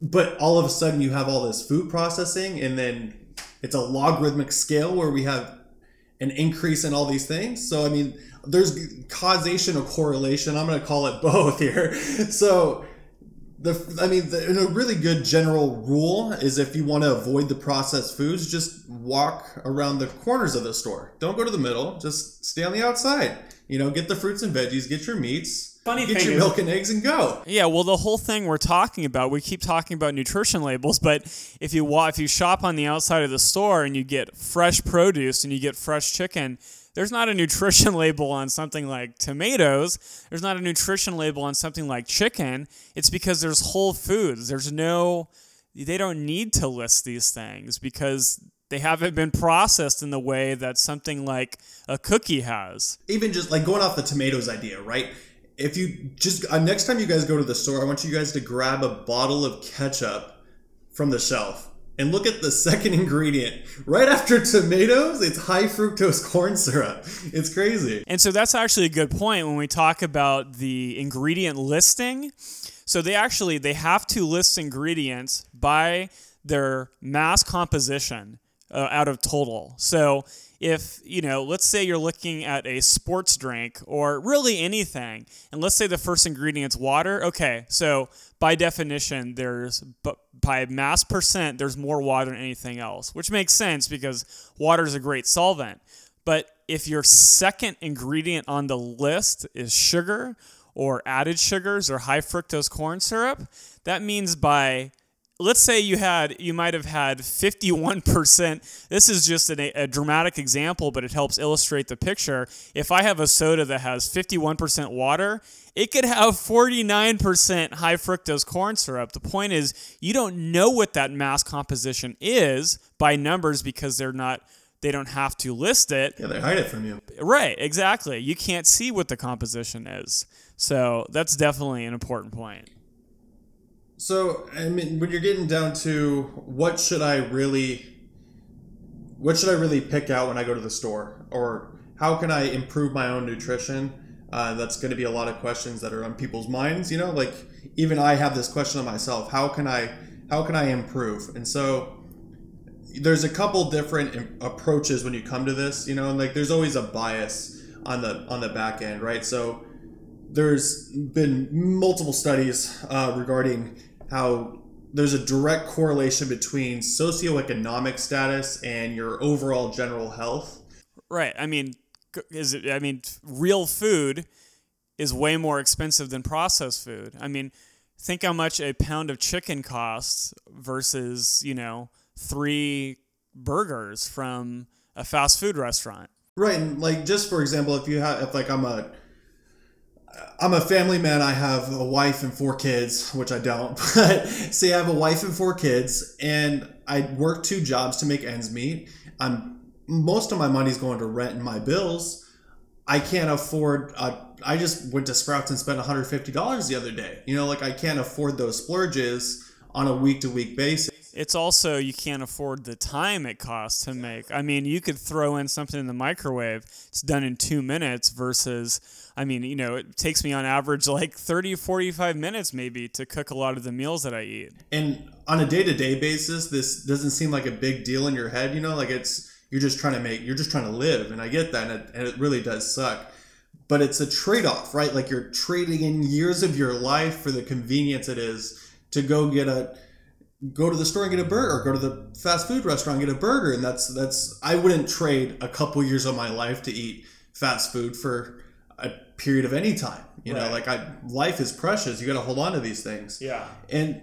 But all of a sudden you have all this food processing and then it's a logarithmic scale where we have an increase in all these things. So i mean there's causation or correlation. I'm going to call it both here. So the I mean, the, a really good general rule is if you want to avoid the processed foods, just walk around the corners of the store. Don't go to the middle. Just stay on the outside. You know, get the fruits and veggies, get your meats, Funny get your is- milk and eggs, and go. Yeah, well, the whole thing we're talking about, we keep talking about nutrition labels, but if you if you shop on the outside of the store and you get fresh produce and you get fresh chicken, there's not a nutrition label on something like tomatoes. There's not a nutrition label on something like chicken. It's because there's whole foods. There's no they don't need to list these things because they haven't been processed in the way that something like a cookie has. Even just like going off the tomatoes idea, right? If you just uh, next time you guys go to the store, I want you guys to grab a bottle of ketchup from the shelf and look at the second ingredient. Right after tomatoes, it's high fructose corn syrup. It's crazy. And so that's actually a good point when we talk about the ingredient listing. So they actually they have to list ingredients by their mass composition uh, out of total. So if you know, let's say you're looking at a sports drink or really anything, and let's say the first ingredient's water. Okay, so by definition, there's but by mass percent, there's more water than anything else, which makes sense because water is a great solvent. But if your second ingredient on the list is sugar or added sugars or high fructose corn syrup, that means by let's say you had you might have had 51% this is just an, a dramatic example but it helps illustrate the picture. If i have a soda that has 51% water it could have 49% high fructose corn syrup. The point is you don't know what that mass composition is by numbers because they're not they don't have to list it. Yeah, they hide it from you. right exactly. You can't see what the composition is. So that's definitely an important point So, I mean, when you're getting down to what should I really, what should I really pick out when I go to the store, or how can I improve my own nutrition? Uh, that's going to be a lot of questions that are on people's minds. You know, like even I have this question of myself: How can I, how can I improve? And so, there's a couple different approaches when you come to this. You know, and like there's always a bias on the on the back end, right? So there's been multiple studies uh, regarding how there's a direct correlation between socioeconomic status and your overall general health. Right. I mean, is it? I mean, real food is way more expensive than processed food. I mean, think how much a pound of chicken costs versus you know three burgers from a fast food restaurant. Right, and like just for example, if you have, if like I'm a, I'm a family man. I have a wife and four kids, which I don't. But say I have a wife and four kids, and I work two jobs to make ends meet. I'm most of my money's going to rent and my bills. I can't afford. Uh, I just went to Sprouts and spent 150 dollars the other day. You know, like I can't afford those splurges on a week to week basis. It's also you can't afford the time it costs to make. I mean, you could throw in something in the microwave. It's done in 2 minutes versus I mean, you know, it takes me on average like 30 45 minutes maybe to cook a lot of the meals that I eat. And on a day-to-day basis, this doesn't seem like a big deal in your head, you know, like it's you're just trying to make you're just trying to live and I get that and it, and it really does suck. But it's a trade-off, right? Like you're trading in years of your life for the convenience it is to go get a go to the store and get a burger or go to the fast food restaurant and get a burger and that's that's I wouldn't trade a couple years of my life to eat fast food for a period of any time you right. know like I life is precious you got to hold on to these things yeah and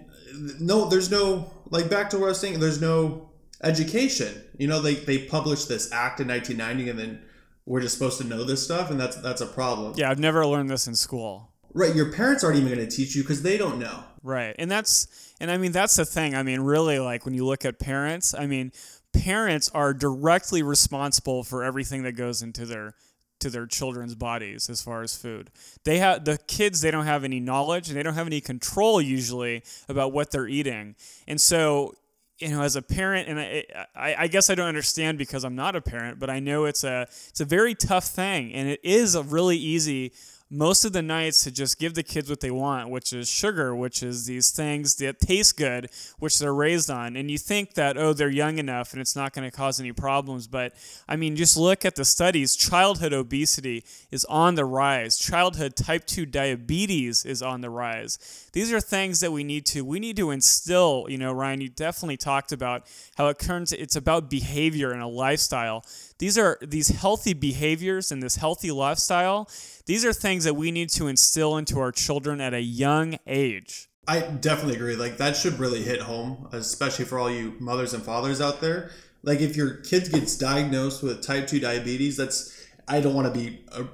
no there's no like back to what I was saying there's no education you know they they published this act in 1990 and then we're just supposed to know this stuff and that's that's a problem yeah I've never learned this in school Right, your parents aren't even going to teach you because they don't know. Right, and that's and I mean that's the thing. I mean, really, like when you look at parents, I mean, parents are directly responsible for everything that goes into their to their children's bodies as far as food. They have the kids they don't have any knowledge and they don't have any control usually about what they're eating. And so, you know, as a parent and I, I, I guess I don't understand because I'm not a parent, but I know it's a it's a very tough thing and it is a really easy most of the nights to just give the kids what they want, which is sugar, which is these things that taste good, which they're raised on. And you think that, oh, they're young enough and it's not going to cause any problems. But I mean, just look at the studies. Childhood obesity is on the rise, childhood type 2 diabetes is on the rise. These are things that we need to, we need to instill. You know, Ryan, you definitely talked about how it turns, it's about behavior and a lifestyle. These are these healthy behaviors and this healthy lifestyle. These are things that we need to instill into our children at a young age. I definitely agree. Like that should really hit home, especially for all you mothers and fathers out there. Like if your kid gets diagnosed with type 2 diabetes, that's I don't want to be uh,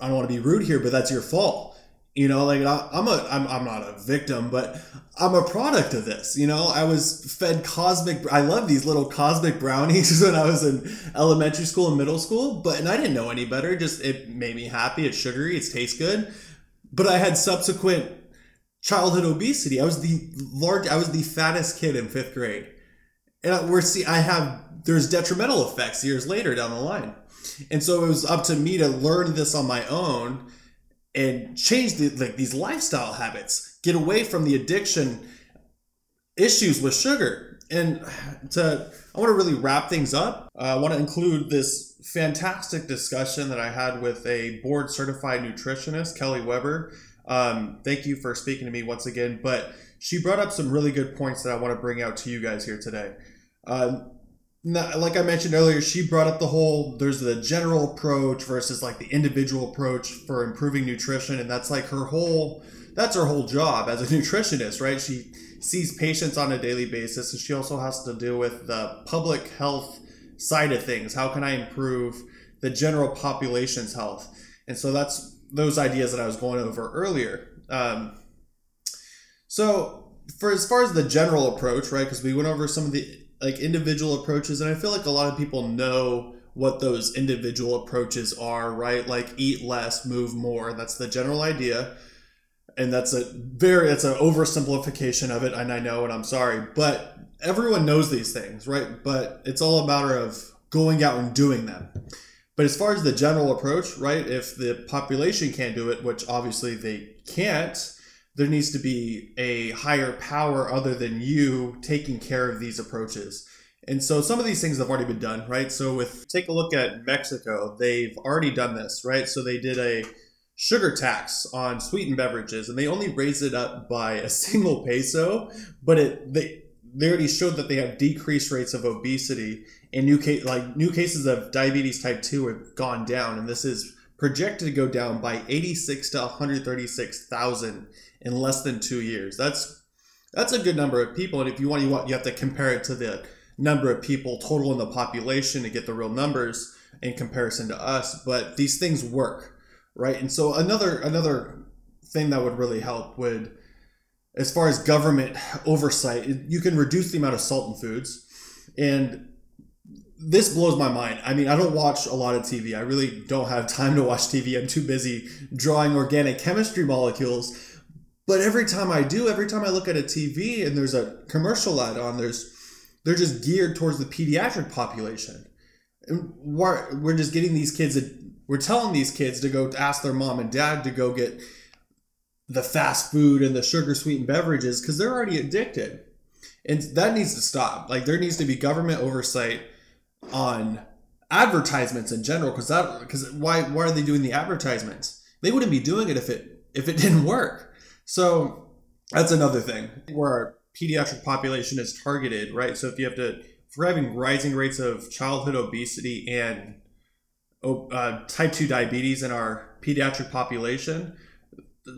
I don't want to be rude here, but that's your fault. You know, like I, I'm a I'm, I'm not a victim, but I'm a product of this. You know, I was fed cosmic. I love these little cosmic brownies when I was in elementary school and middle school, but and I didn't know any better. Just it made me happy. It's sugary. It tastes good. But I had subsequent childhood obesity. I was the large. I was the fattest kid in fifth grade, and we're see. I have there's detrimental effects years later down the line, and so it was up to me to learn this on my own and change the, like these lifestyle habits get away from the addiction issues with sugar. And to i want to really wrap things up uh, i want to include this fantastic discussion that i had with a board certified nutritionist kelly weber. Um, thank you for speaking to me once again but she brought up some really good points that i want to bring out to you guys here today. Um, like I mentioned earlier, she brought up the whole there's the general approach versus like the individual approach for improving nutrition, and that's like her whole that's her whole job as a nutritionist, right? She sees patients on a daily basis, and she also has to deal with the public health side of things. How can I improve the general population's health? And so that's those ideas that I was going over earlier. Um, so for as far as the general approach, right? Because we went over some of the like individual approaches and i feel like a lot of people know what those individual approaches are right? Like eat less move more. That's the general idea. And that's a very it's an oversimplification of it and i know and i'm sorry but everyone knows these things right? But it's all a matter of going out and doing them. But as far as the general approach right if the population can't do it which obviously they can't there needs to be a higher power other than you taking care of these approaches. And so some of these things have already been done, right? So with take a look at Mexico, they've already done this, right? So they did a sugar tax on sweetened beverages and they only raised it up by a single peso, but it they they already showed that they have decreased rates of obesity and new case like new cases of diabetes type 2 have gone down and this is projected to go down by 86 to 136,000 in less than two years. That's that's a good number of people. And if you want, you want you have to compare it to the number of people total in the population to get the real numbers in comparison to us. But these things work, right? And so another another thing that would really help would as far as government oversight, you can reduce the amount of salt in foods. And this blows my mind. I mean, I don't watch a lot of TV. I really don't have time to watch TV. I'm too busy drawing organic chemistry molecules. But every time I do, every time I look at a TV and there's a commercial ad on, there's they're just geared towards the pediatric population. And we're, we're just getting these kids, we're telling these kids to go ask their mom and dad to go get the fast food and the sugar sweetened beverages because they're already addicted. And that needs to stop. Like there needs to be government oversight on advertisements in general because that because why why are they doing the advertisements? They wouldn't be doing it if it if it didn't work. So that's another thing where our pediatric population is targeted, right? So if you have to if we're having rising rates of childhood obesity and uh, type 2 diabetes in our pediatric population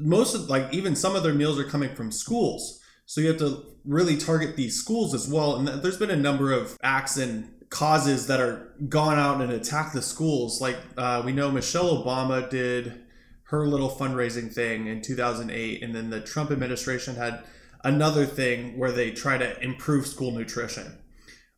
most of like even some of their meals are coming from schools. So you have to really target these schools as well. And there's been a number of acts and causes that are gone out and attack the schools. Like uh, we know michelle obama did her little fundraising thing in 2008 and then the trump administration had another thing where they try to improve school nutrition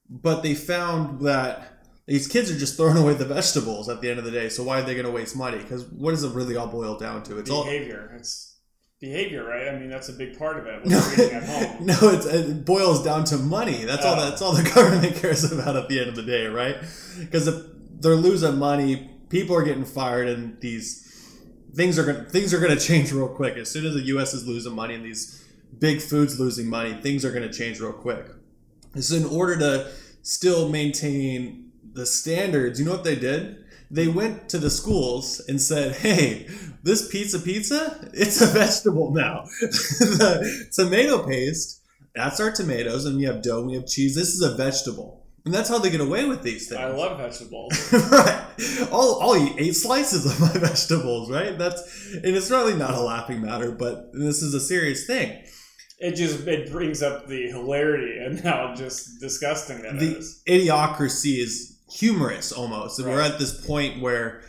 but they found that these kids are just throwing away the vegetables at the end of the day. So why are they going to waste money? Because what does it really all boil down to? It's behavior. All... It's behavior, right? I mean, that's a big part of it. When you're eating at home. No, no it boils down to money. That's all. That's all the government cares about at the end of the day, right? Because if they're losing money, people are getting fired, and these things are gonna things are to change real quick. As soon as the U.S. is losing money and these big foods losing money, things are to change real quick. So in order to still maintain the standards, you know what they did? They went to the schools and said, "Hey, this pizza pizza, it's a vegetable now. the tomato paste, that's our tomatoes, and we have dough, we have cheese. This is a vegetable." And that's how they get away with these things. I love vegetables. right. I'll, I'll eat eight slices of my vegetables, right? That's and it's really not a laughing matter, but this is a serious thing it just it brings up the hilarity and how just disgusting that the is. idiocracy is humorous almost. And right. we're at this point where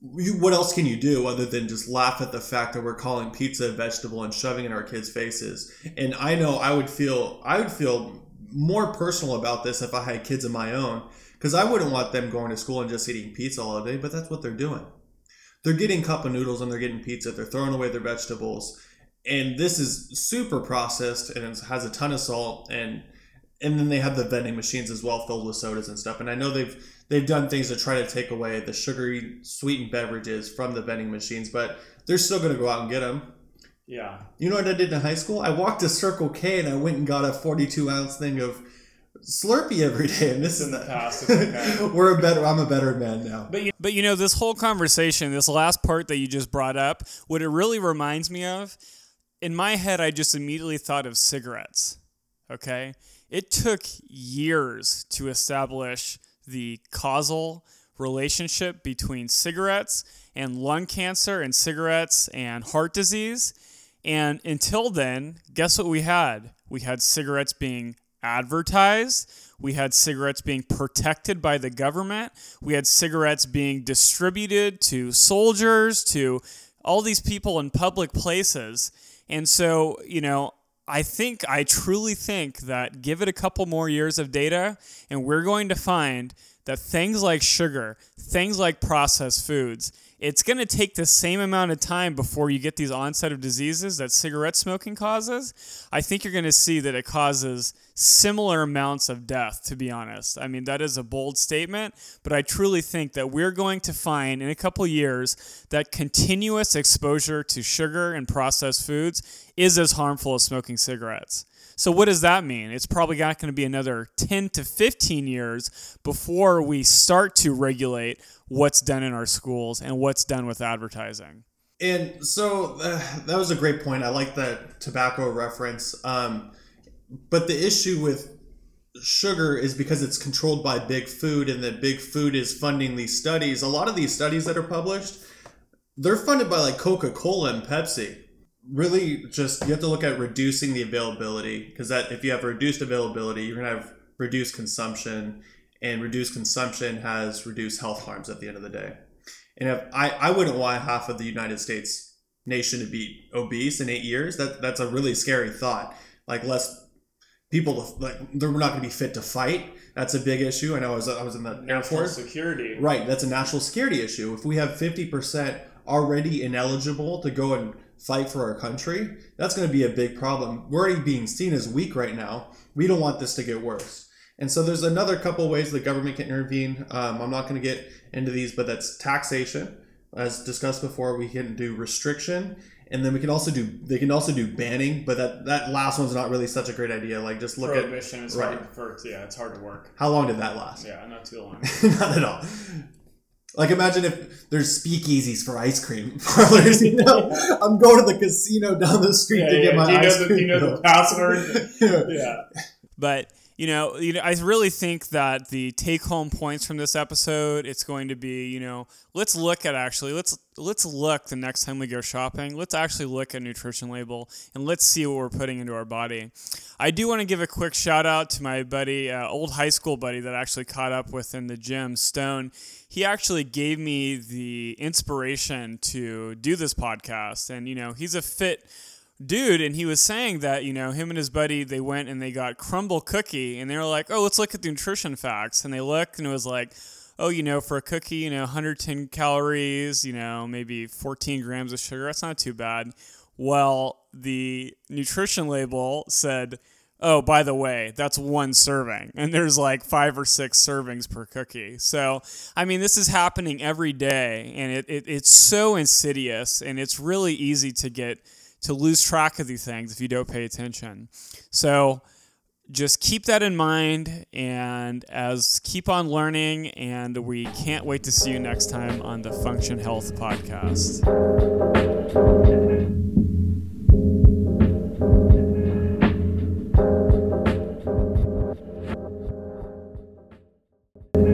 you, what else can you do other than just laugh at the fact that we're calling pizza a vegetable and shoving it in our kids' faces? And I know I would feel I would feel more personal about this if I had kids of my own because I wouldn't want them going to school and just eating pizza all day. But that's what they're doing. They're getting cup of noodles and they're getting pizza. They're throwing away their vegetables, and this is super processed and it has a ton of salt and and then they have the vending machines as well filled with sodas and stuff and i know they've they've done things to try to take away the sugary sweetened beverages from the vending machines but they're still going to go out and get them yeah you know what i did in high school i walked to circle k and i went and got a 42 ounce thing of Slurpee every day, and this is in the past. Okay. We're a better. I'm a better man now. But you, but you know this whole conversation, this last part that you just brought up, what it really reminds me of, in my head, I just immediately thought of cigarettes. Okay, it took years to establish the causal relationship between cigarettes and lung cancer and cigarettes and heart disease. And until then, guess what we had? We had cigarettes being advertised. We had cigarettes being protected by the government. We had cigarettes being distributed to soldiers, to all these people in public places. And so, you know, I think, I truly think that give it a couple more years of data, and we're going to find that things like sugar, things like processed foods, it's going to take the same amount of time before you get these onset of diseases that cigarette smoking causes. I think you're going to see that it causes similar amounts of death, to be honest. I mean, that is a bold statement, but I truly think that we're going to find in a couple years that continuous exposure to sugar and processed foods is as harmful as smoking cigarettes. So, what does that mean? It's probably not going to be another 10 to 15 years before we start to regulate what's done in our schools and what's done with advertising. And so uh, that was a great point. I like that tobacco reference. Um, but the issue with sugar is because it's controlled by big food and that big food is funding these studies. A lot of these studies that are published, they're funded by like Coca Cola and Pepsi really just you have to look at reducing the availability because that if you have reduced availability you're going to have reduced consumption and reduced consumption has reduced health harms at the end of the day. And if i i wouldn't want half of the united states nation to be obese in eight years. That that's a really scary thought. Like less people to, like they're not going to be fit to fight. That's a big issue. I know i was, I was in the national air force. security. Right that's a national security issue. If we have 50% already ineligible to go and fight for our country, that's going to be a big problem. We're already being seen as weak right now. We don't want this to get worse. And so there's another couple ways the government can intervene. Um, I'm not going to get into these, but that's taxation. As discussed before, we can do restriction, and then we can also do they can also do banning. But that that last one's not really such a great idea. Like just look Prohibition at is right. hard for yeah, it's hard to work. how long did that last? Yeah, not too long. not at all. Like imagine if there's speakeasies for ice cream parlors. You know, I'm going to the casino down the street to get my do you know ice the, cream. do you know the password? Yeah. yeah. But you know, you know, I really think that the take-home points from this episode, it's going to be, you know, let's look at actually, let's let's look the next time we go shopping. Let's actually look at nutrition label and let's see what we're putting into our body. I do want to give a quick shout out to my buddy, uh, old high school buddy that I actually caught up with in the gym, Stone. He actually gave me the inspiration to do this podcast, and you know, he's a fit dude. And he was saying that you know him and his buddy they went and they got Crumbl cookie and they were like oh let's look at the nutrition facts. And they looked and it was like oh you know for a cookie you know 110 calories you know maybe 14 grams of sugar that's not too bad. Well the nutrition label said oh by the way that's one serving and there's like five or six servings per cookie so i mean this is happening every day and it, it, it's so insidious and it's really easy to get to lose track of these things if you don't pay attention. So just keep that in mind and as keep on learning and we can't wait to see you next time on the Function Health podcast.